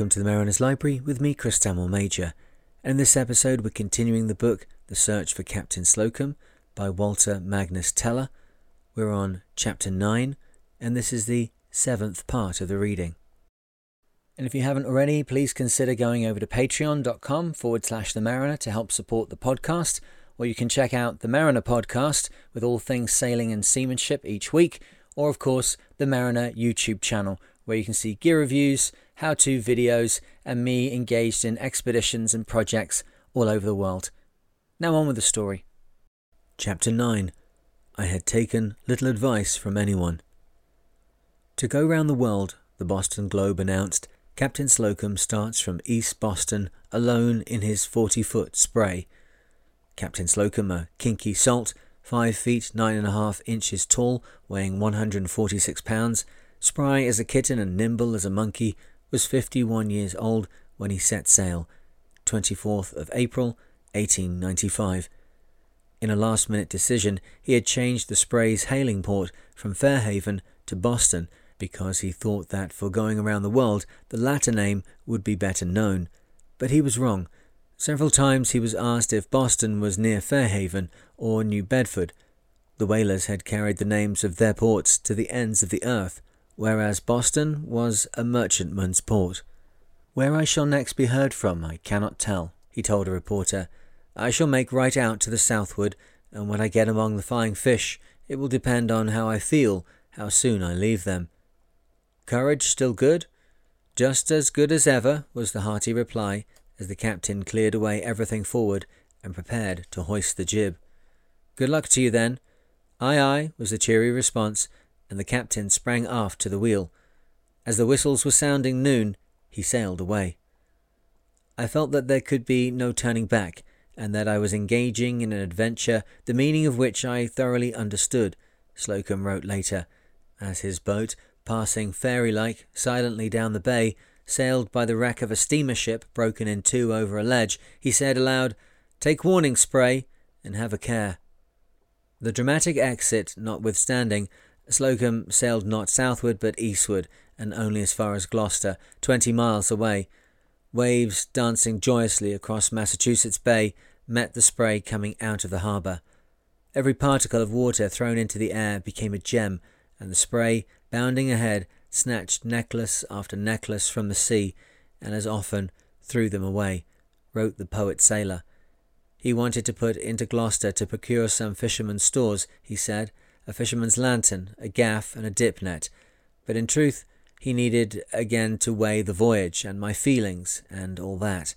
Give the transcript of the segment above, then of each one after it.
Welcome to the Mariner's Library with me, Chris Tamil Major. In this episode, we're continuing the book The Search for Captain Slocum by Walter Magnes Teller. We're on chapter 9, and this is the seventh part of the reading. And if you haven't already, please consider going over to patreon.com forward slash the mariner to help support the podcast, or you can check out the Mariner podcast with all things sailing and seamanship each week, or of course, the Mariner YouTube channel where you can see gear reviews, how to videos, and me engaged in expeditions and projects all over the world. Now on with the story. Chapter 9 I had taken little advice from anyone. To go round the world, the Boston Globe announced, Captain Slocum starts from East Boston alone in his 40 foot spray. Captain Slocum, a kinky salt, 5 feet 9 and a half inches tall, weighing 146 pounds, spry as a kitten and nimble as a monkey, was 51 years old when he set sail, 24th of April, 1895. In a last minute decision, he had changed the Spray's hailing port from Fairhaven to Boston because he thought that for going around the world the latter name would be better known. But he was wrong. Several times he was asked if Boston was near Fairhaven or New Bedford. The whalers had carried the names of their ports to the ends of the earth whereas Boston was a merchantman's port. Where I shall next be heard from, I cannot tell, he told a reporter. I shall make right out to the southward, and when I get among the flying fish, it will depend on how I feel, how soon I leave them. Courage still good? Just as good as ever, was the hearty reply, as the captain cleared away everything forward and prepared to hoist the jib. Good luck to you then. Aye, aye, was the cheery response, and the captain sprang aft to the wheel. As the whistles were sounding noon, he sailed away. I felt that there could be no turning back, and that I was engaging in an adventure the meaning of which I thoroughly understood, Slocum wrote later, as his boat, passing fairy like silently down the bay, sailed by the wreck of a steamer ship broken in two over a ledge, he said aloud, Take warning, Spray, and have a care. The dramatic exit notwithstanding, Slocum sailed not southward but eastward, and only as far as Gloucester, twenty miles away. Waves dancing joyously across Massachusetts Bay met the spray coming out of the harbour. Every particle of water thrown into the air became a gem, and the spray, bounding ahead, snatched necklace after necklace from the sea, and as often threw them away, wrote the poet sailor. He wanted to put into Gloucester to procure some fishermen's stores, he said, a fisherman's lantern, a gaff, and a dip net, but in truth he needed again to weigh the voyage and my feelings and all that.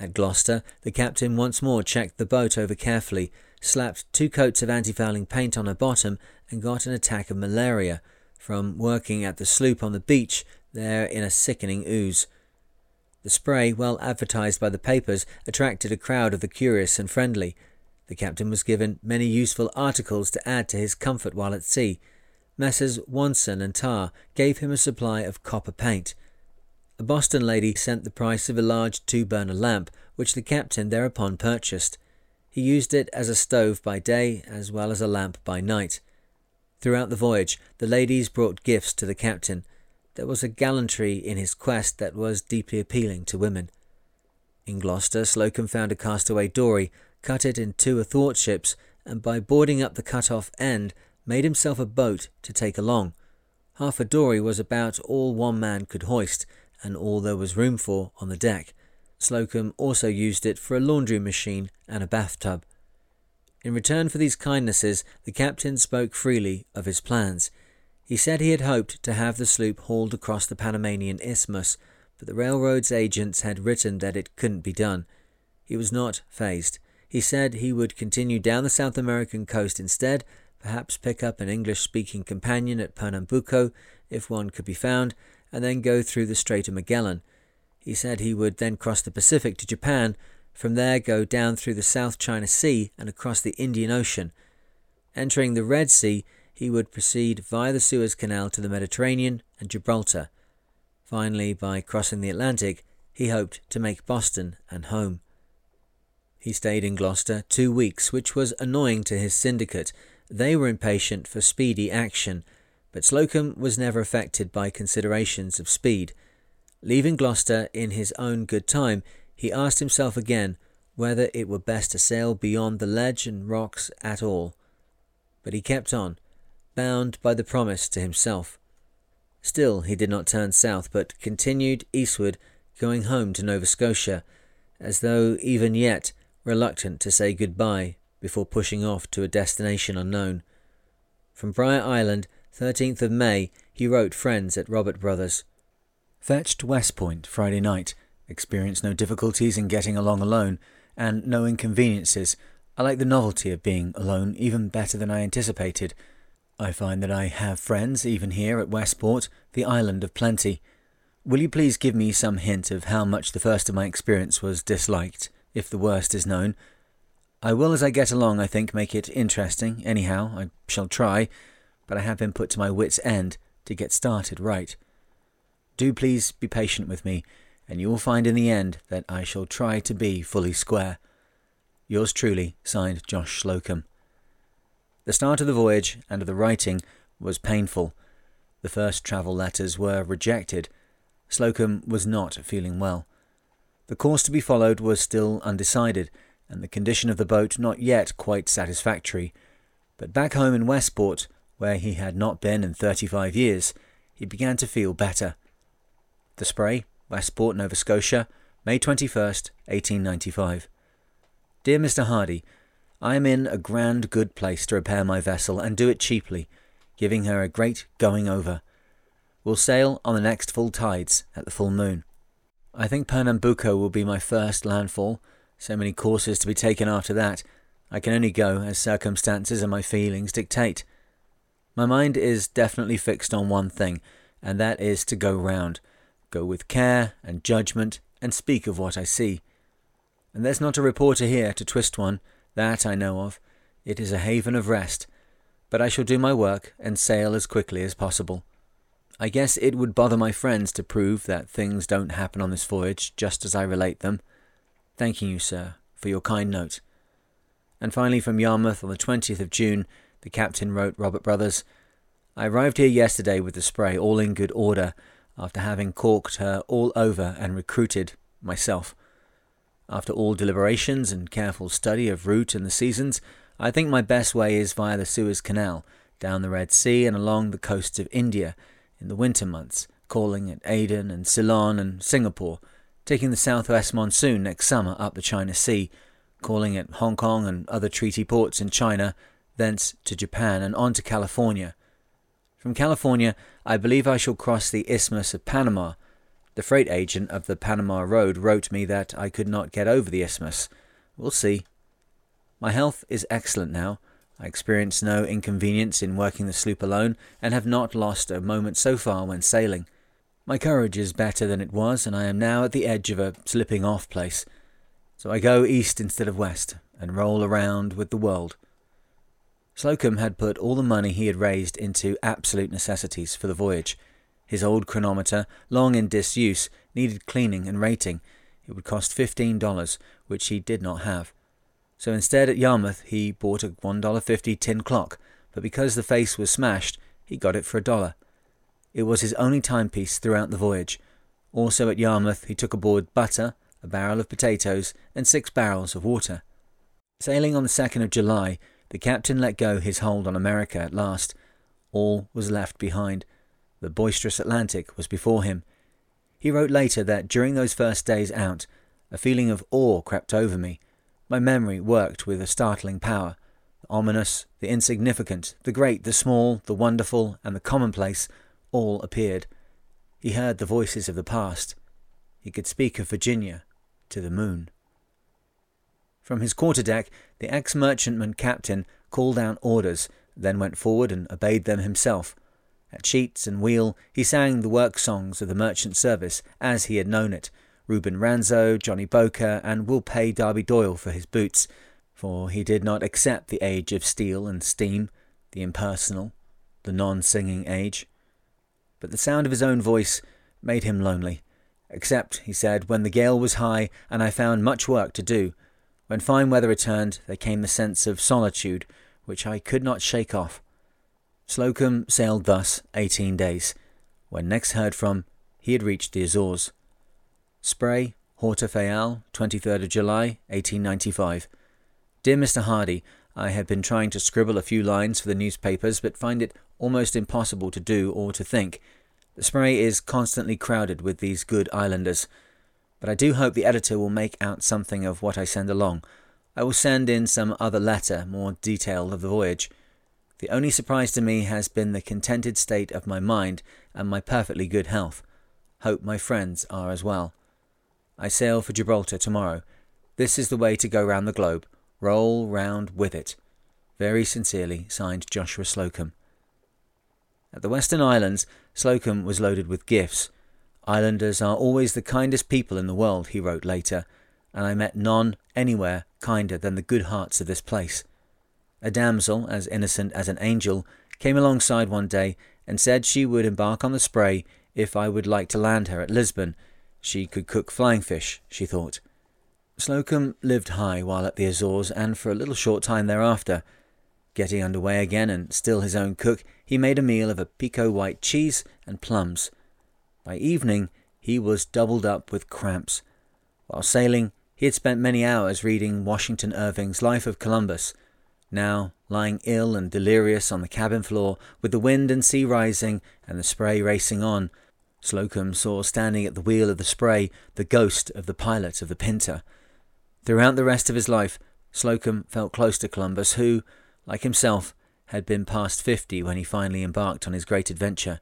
At Gloucester, the captain once more checked the boat over carefully, slapped two coats of anti-fouling paint on her bottom, and got an attack of malaria from working at the sloop on the beach there in a sickening ooze. The spray, well advertised by the papers, attracted a crowd of the curious and friendly, the captain was given many useful articles to add to his comfort while at sea. Messrs. Wanson and Tarr gave him a supply of copper paint. A Boston lady sent the price of a large two burner lamp, which the captain thereupon purchased. He used it as a stove by day as well as a lamp by night. Throughout the voyage, the ladies brought gifts to the captain. There was a gallantry in his quest that was deeply appealing to women. In Gloucester, Slocum found a castaway dory, cut it in two athwartships, and by boarding up the cut off end, made himself a boat to take along. Half a dory was about all one man could hoist, and all there was room for on the deck. Slocum also used it for a laundry machine and a bathtub. In return for these kindnesses, the captain spoke freely of his plans. He said he had hoped to have the sloop hauled across the Panamanian Isthmus, but the railroad's agents had written that it couldn't be done. He was not phased. He said he would continue down the South American coast instead, perhaps pick up an English speaking companion at Pernambuco, if one could be found, and then go through the Strait of Magellan. He said he would then cross the Pacific to Japan, from there go down through the South China Sea and across the Indian Ocean. Entering the Red Sea, he would proceed via the Suez Canal to the Mediterranean and Gibraltar. Finally, by crossing the Atlantic, he hoped to make Boston and home. He stayed in Gloucester two weeks, which was annoying to his syndicate. They were impatient for speedy action, but Slocum was never affected by considerations of speed. Leaving Gloucester in his own good time, he asked himself again whether it were best to sail beyond the ledge and rocks at all. But he kept on, bound by the promise to himself. Still, he did not turn south, but continued eastward, going home to Nova Scotia, as though even yet reluctant to say goodbye before pushing off to a destination unknown. From Brier Island, 13th of May, he wrote friends at Robert Brothers. Fetched Westport Friday night. Experienced no difficulties in getting along alone, and no inconveniences. I like the novelty of being alone even better than I anticipated. I find that I have friends even here at Westport, the island of plenty. Will you please give me some hint of how much the first of my experience was disliked, if the worst is known? I will, as I get along, I think, make it interesting. Anyhow, I shall try, but I have been put to my wits' end to get started right. Do please be patient with me, and you will find in the end that I shall try to be fully square. Yours truly, signed Josh Slocum. The start of the voyage and of the writing was painful. The first travel letters were rejected. Slocum was not feeling well. The course to be followed was still undecided, and the condition of the boat not yet quite satisfactory. But back home in Westport, where he had not been in thirty five years, he began to feel better. The Spray, Westport, Nova Scotia, May 21st, 1895. Dear Mr. Hardy, I am in a grand good place to repair my vessel and do it cheaply, giving her a great going over. We'll sail on the next full tides at the full moon. I think Pernambuco will be my first landfall. So many courses to be taken after that. I can only go as circumstances and my feelings dictate. My mind is definitely fixed on one thing, and that is to go round go with care and judgment, and speak of what I see. And there's not a reporter here to twist one, that I know of. It is a haven of rest. But I shall do my work and sail as quickly as possible. I guess it would bother my friends to prove that things don't happen on this voyage just as I relate them. Thanking you, sir, for your kind note. And finally, from Yarmouth on the 20th of June, the captain wrote Robert Brothers, I arrived here yesterday with the spray all in good order, after having corked her all over and recruited myself. After all deliberations and careful study of route and the seasons, I think my best way is via the Suez Canal, down the Red Sea and along the coasts of India in the winter months, calling at Aden and Ceylon and Singapore, taking the southwest monsoon next summer up the China Sea, calling at Hong Kong and other treaty ports in China, thence to Japan and on to California, from California, I believe I shall cross the Isthmus of Panama. The freight agent of the Panama Road wrote me that I could not get over the isthmus. We'll see. My health is excellent now. I experience no inconvenience in working the sloop alone, and have not lost a moment so far when sailing. My courage is better than it was, and I am now at the edge of a slipping off place. So I go east instead of west, and roll around with the world. Slocum had put all the money he had raised into absolute necessities for the voyage. His old chronometer, long in disuse, needed cleaning and rating. It would cost fifteen dollars, which he did not have. So instead at Yarmouth he bought a $1.50 tin clock, but because the face was smashed, he got it for a dollar. It was his only timepiece throughout the voyage. Also at Yarmouth he took aboard butter, a barrel of potatoes, and six barrels of water. Sailing on the 2nd of July, the captain let go his hold on America at last. All was left behind. The boisterous Atlantic was before him. He wrote later that during those first days out, a feeling of awe crept over me. My memory worked with a startling power. The ominous, the insignificant, the great, the small, the wonderful, and the commonplace all appeared. He heard the voices of the past. He could speak of Virginia to the moon. From his quarterdeck, the ex merchantman captain called down orders, then went forward and obeyed them himself. At sheets and wheel, he sang the work songs of the merchant service as he had known it. Reuben Ranzo, Johnny Boker, and will pay Darby Doyle for his boots, for he did not accept the age of steel and steam, the impersonal, the non singing age. But the sound of his own voice made him lonely, except, he said, when the gale was high and I found much work to do, when fine weather returned, there came the sense of solitude which I could not shake off. Slocum sailed thus eighteen days. When next heard from, he had reached the Azores. Spray, Horta Fayal, 23rd of July, 1895. Dear Mr. Hardy, I have been trying to scribble a few lines for the newspapers, but find it almost impossible to do or to think. The Spray is constantly crowded with these good islanders. But I do hope the editor will make out something of what I send along. I will send in some other letter, more detailed of the voyage. The only surprise to me has been the contented state of my mind and my perfectly good health. Hope my friends are as well. I sail for Gibraltar tomorrow. This is the way to go round the globe. Roll round with it. Very sincerely, signed Joshua Slocum. At the Western Islands, Slocum was loaded with gifts. Islanders are always the kindest people in the world, he wrote later, and I met none anywhere kinder than the good hearts of this place. A damsel, as innocent as an angel, came alongside one day and said she would embark on the Spray if I would like to land her at Lisbon. She could cook flying fish, she thought. Slocum lived high while at the Azores, and for a little short time thereafter. Getting under way again, and still his own cook, he made a meal of a pico white cheese and plums. By evening, he was doubled up with cramps. While sailing, he had spent many hours reading Washington Irving's Life of Columbus. Now, lying ill and delirious on the cabin floor, with the wind and sea rising and the spray racing on, Slocum saw standing at the wheel of the spray the ghost of the pilot of the Pinta. Throughout the rest of his life, Slocum felt close to Columbus, who, like himself, had been past fifty when he finally embarked on his great adventure.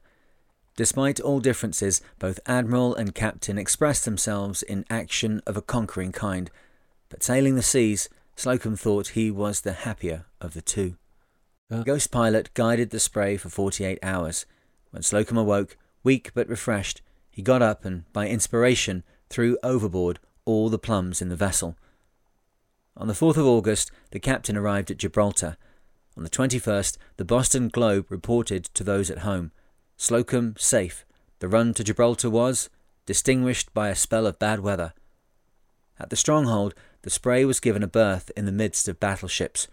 Despite all differences, both admiral and captain expressed themselves in action of a conquering kind, but sailing the seas, Slocum thought he was the happier of the two. The ghost pilot guided the spray for forty eight hours. When Slocum awoke, weak but refreshed, he got up and, by inspiration, threw overboard all the plums in the vessel. On the 4th of August, the captain arrived at Gibraltar. On the 21st, the Boston Globe reported to those at home Slocum safe. The run to Gibraltar was distinguished by a spell of bad weather. At the stronghold, the Spray was given a berth in the midst of battleships.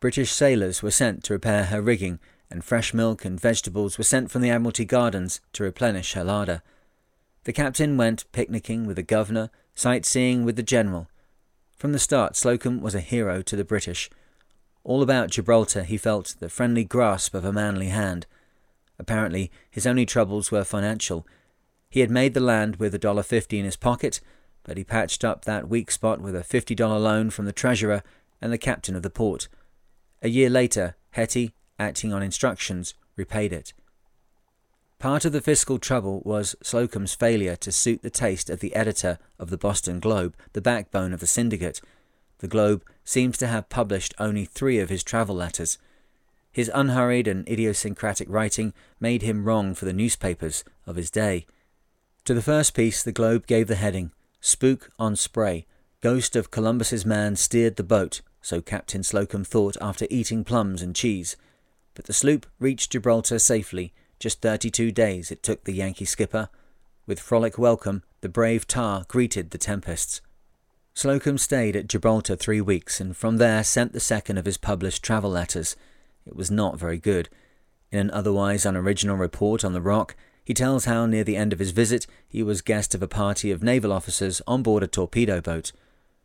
British sailors were sent to repair her rigging, and fresh milk and vegetables were sent from the Admiralty Gardens to replenish her larder. The captain went picnicking with the governor, sightseeing with the general, from the start, Slocum was a hero to the British. All about Gibraltar he felt the friendly grasp of a manly hand. Apparently, his only troubles were financial. He had made the land with a dollar fifty in his pocket, but he patched up that weak spot with a fifty dollar loan from the treasurer and the captain of the port. A year later, Hettie, acting on instructions, repaid it. Part of the fiscal trouble was Slocum's failure to suit the taste of the editor of the Boston Globe, the backbone of the syndicate. The Globe seems to have published only three of his travel letters. His unhurried and idiosyncratic writing made him wrong for the newspapers of his day. To the first piece, the Globe gave the heading Spook on Spray. Ghost of Columbus's man steered the boat, so Captain Slocum thought after eating plums and cheese. But the sloop reached Gibraltar safely just 32 days it took the Yankee skipper. With frolic welcome, the brave tar greeted the tempests. Slocum stayed at Gibraltar three weeks and from there sent the second of his published travel letters. It was not very good. In an otherwise unoriginal report on the Rock, he tells how near the end of his visit he was guest of a party of naval officers on board a torpedo boat.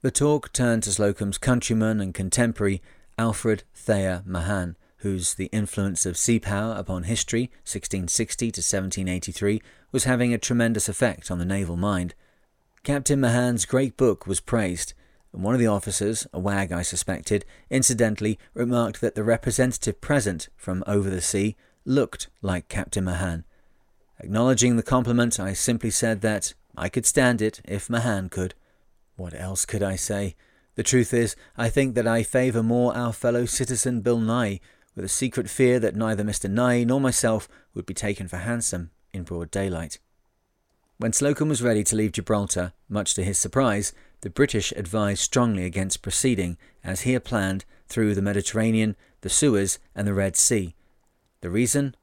The talk turned to Slocum's countryman and contemporary Alfred Thayer Mahan, whose The Influence of Sea Power upon History, 1660 to 1783, was having a tremendous effect on the naval mind. Captain Mahan's great book was praised, and one of the officers, a wag I suspected, incidentally remarked that the representative present from over the sea looked like Captain Mahan. Acknowledging the compliment, I simply said that I could stand it if Mahan could. What else could I say? The truth is, I think that I favour more our fellow citizen Bill Nye, with a secret fear that neither Mr. Nye nor myself would be taken for handsome in broad daylight. When Slocum was ready to leave Gibraltar, much to his surprise, the British advised strongly against proceeding, as he had planned, through the Mediterranean, the Suez, and the Red Sea. The reason?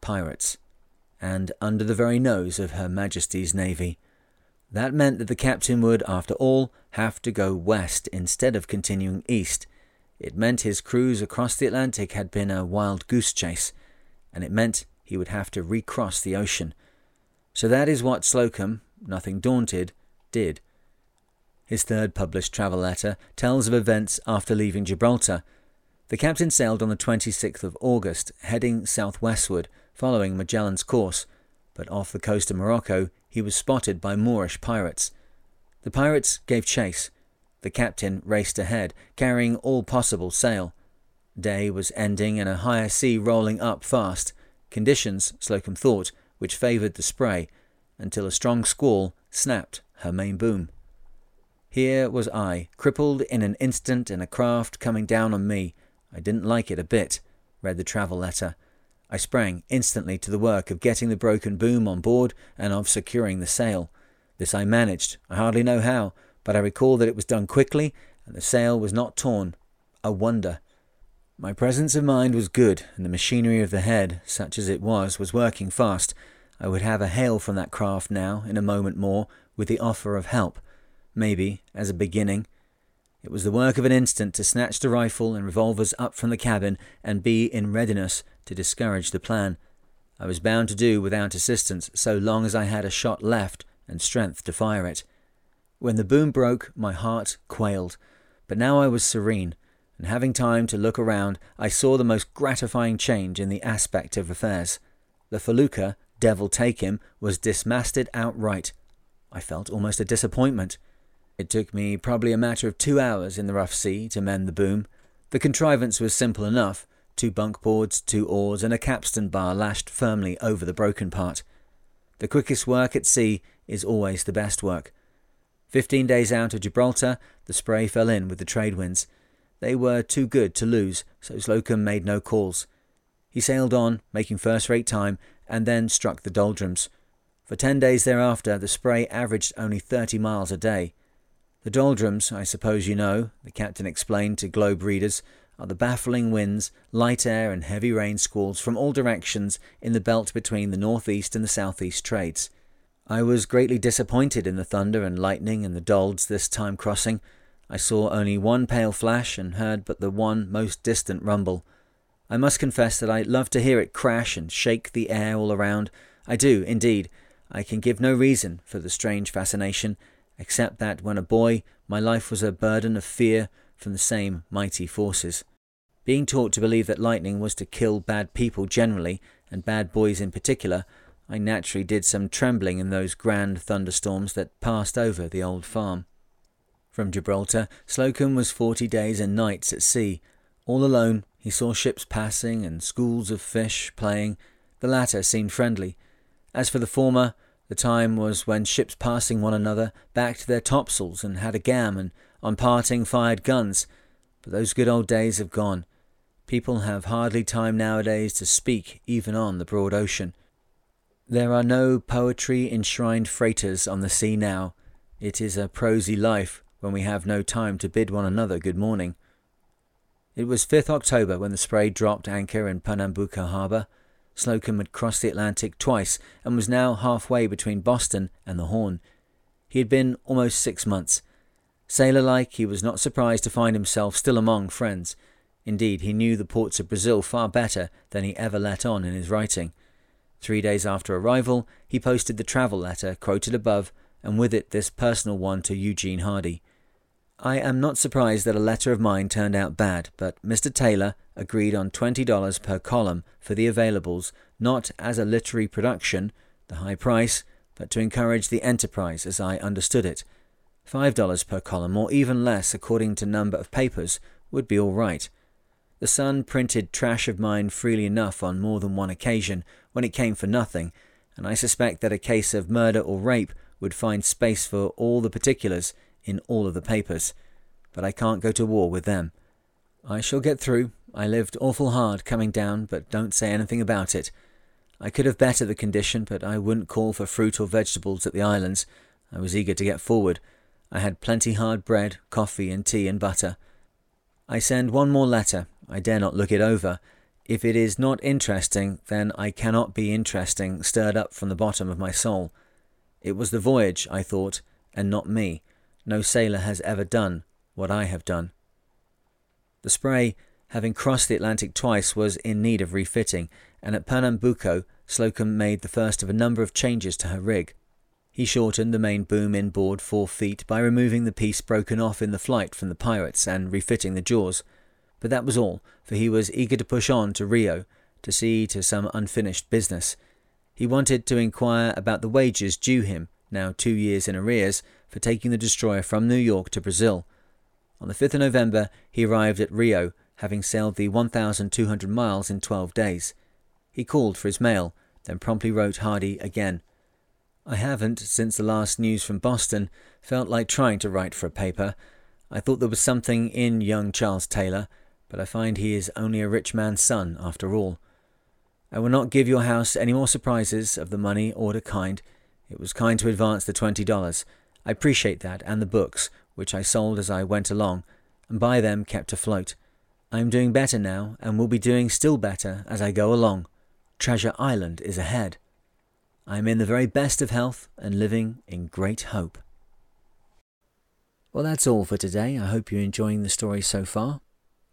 Pirates. And under the very nose of Her Majesty's Navy. That meant that the captain would, after all, have to go west instead of continuing east, it meant his cruise across the Atlantic had been a wild goose chase, and it meant he would have to recross the ocean. So that is what Slocum, nothing daunted, did. His third published travel letter tells of events after leaving Gibraltar. The captain sailed on the 26th of August, heading southwestward, following Magellan's course, but off the coast of Morocco he was spotted by Moorish pirates. The pirates gave chase. The captain raced ahead, carrying all possible sail. Day was ending and a higher sea rolling up fast. Conditions, Slocum thought, which favoured the spray, until a strong squall snapped her main boom. Here was I, crippled in an instant in a craft coming down on me. I didn't like it a bit, read the travel letter. I sprang instantly to the work of getting the broken boom on board and of securing the sail. This I managed, I hardly know how, but I recall that it was done quickly and the sail was not torn. A wonder. My presence of mind was good, and the machinery of the head, such as it was, was working fast. I would have a hail from that craft now, in a moment more, with the offer of help maybe, as a beginning. It was the work of an instant to snatch the rifle and revolvers up from the cabin and be in readiness to discourage the plan. I was bound to do without assistance so long as I had a shot left and strength to fire it. When the boom broke, my heart quailed, but now I was serene, and having time to look around, I saw the most gratifying change in the aspect of affairs. The felucca, devil take him, was dismasted outright. I felt almost a disappointment. It took me probably a matter of two hours in the rough sea to mend the boom. The contrivance was simple enough two bunk boards, two oars, and a capstan bar lashed firmly over the broken part. The quickest work at sea is always the best work. Fifteen days out of Gibraltar, the spray fell in with the trade winds. They were too good to lose, so Slocum made no calls. He sailed on, making first rate time, and then struck the doldrums. For ten days thereafter, the spray averaged only thirty miles a day. The doldrums, I suppose you know, the captain explained to globe readers, are the baffling winds, light air, and heavy rain squalls from all directions in the belt between the northeast and the southeast trades. I was greatly disappointed in the thunder and lightning and the dolds this time crossing. I saw only one pale flash and heard but the one most distant rumble. I must confess that I love to hear it crash and shake the air all around. I do, indeed. I can give no reason for the strange fascination, except that when a boy my life was a burden of fear from the same mighty forces. Being taught to believe that lightning was to kill bad people generally, and bad boys in particular, I naturally did some trembling in those grand thunderstorms that passed over the old farm. From Gibraltar, Slocum was forty days and nights at sea. All alone, he saw ships passing and schools of fish playing. The latter seemed friendly. As for the former, the time was when ships passing one another backed their topsails and had a gam and on parting fired guns. But those good old days have gone. People have hardly time nowadays to speak even on the broad ocean. There are no poetry enshrined freighters on the sea now. It is a prosy life when we have no time to bid one another good morning. It was 5th October when the Spray dropped anchor in Pernambuco harbour. Slocum had crossed the Atlantic twice and was now halfway between Boston and the Horn. He had been almost six months. Sailor like, he was not surprised to find himself still among friends. Indeed, he knew the ports of Brazil far better than he ever let on in his writing. Three days after arrival, he posted the travel letter quoted above, and with it this personal one to Eugene Hardy. I am not surprised that a letter of mine turned out bad, but Mr. Taylor agreed on $20 per column for the availables, not as a literary production, the high price, but to encourage the enterprise as I understood it. $5 per column, or even less according to number of papers, would be all right. The Sun printed trash of mine freely enough on more than one occasion when it came for nothing, and I suspect that a case of murder or rape would find space for all the particulars in all of the papers, but I can't go to war with them. I shall get through. I lived awful hard coming down, but don't say anything about it. I could have bettered the condition, but I wouldn't call for fruit or vegetables at the islands. I was eager to get forward. I had plenty hard bread, coffee, and tea and butter. I send one more letter. I dare not look it over. If it is not interesting, then I cannot be interesting, stirred up from the bottom of my soul. It was the voyage, I thought, and not me. No sailor has ever done what I have done. The Spray, having crossed the Atlantic twice, was in need of refitting, and at Pernambuco Slocum made the first of a number of changes to her rig. He shortened the main boom inboard four feet by removing the piece broken off in the flight from the pirates and refitting the jaws. But that was all, for he was eager to push on to Rio to see to some unfinished business. He wanted to inquire about the wages due him, now two years in arrears, for taking the destroyer from New York to Brazil. On the 5th of November, he arrived at Rio, having sailed the 1,200 miles in 12 days. He called for his mail, then promptly wrote Hardy again. I haven't, since the last news from Boston, felt like trying to write for a paper. I thought there was something in young Charles Taylor, but I find he is only a rich man's son after all. I will not give your house any more surprises of the money or the kind. It was kind to advance the twenty dollars. I appreciate that, and the books, which I sold as I went along, and by them kept afloat. I am doing better now, and will be doing still better as I go along. Treasure Island is ahead. I am in the very best of health and living in great hope. Well, that's all for today. I hope you're enjoying the story so far.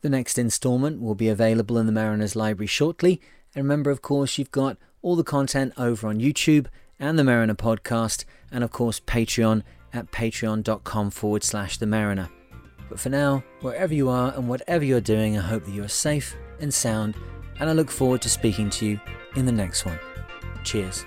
The next instalment will be available in the Mariner's Library shortly. And remember, of course, you've got all the content over on YouTube and the Mariner podcast, and of course, Patreon at patreon.com forward slash the Mariner. But for now, wherever you are and whatever you're doing, I hope that you are safe and sound, and I look forward to speaking to you in the next one. Cheers.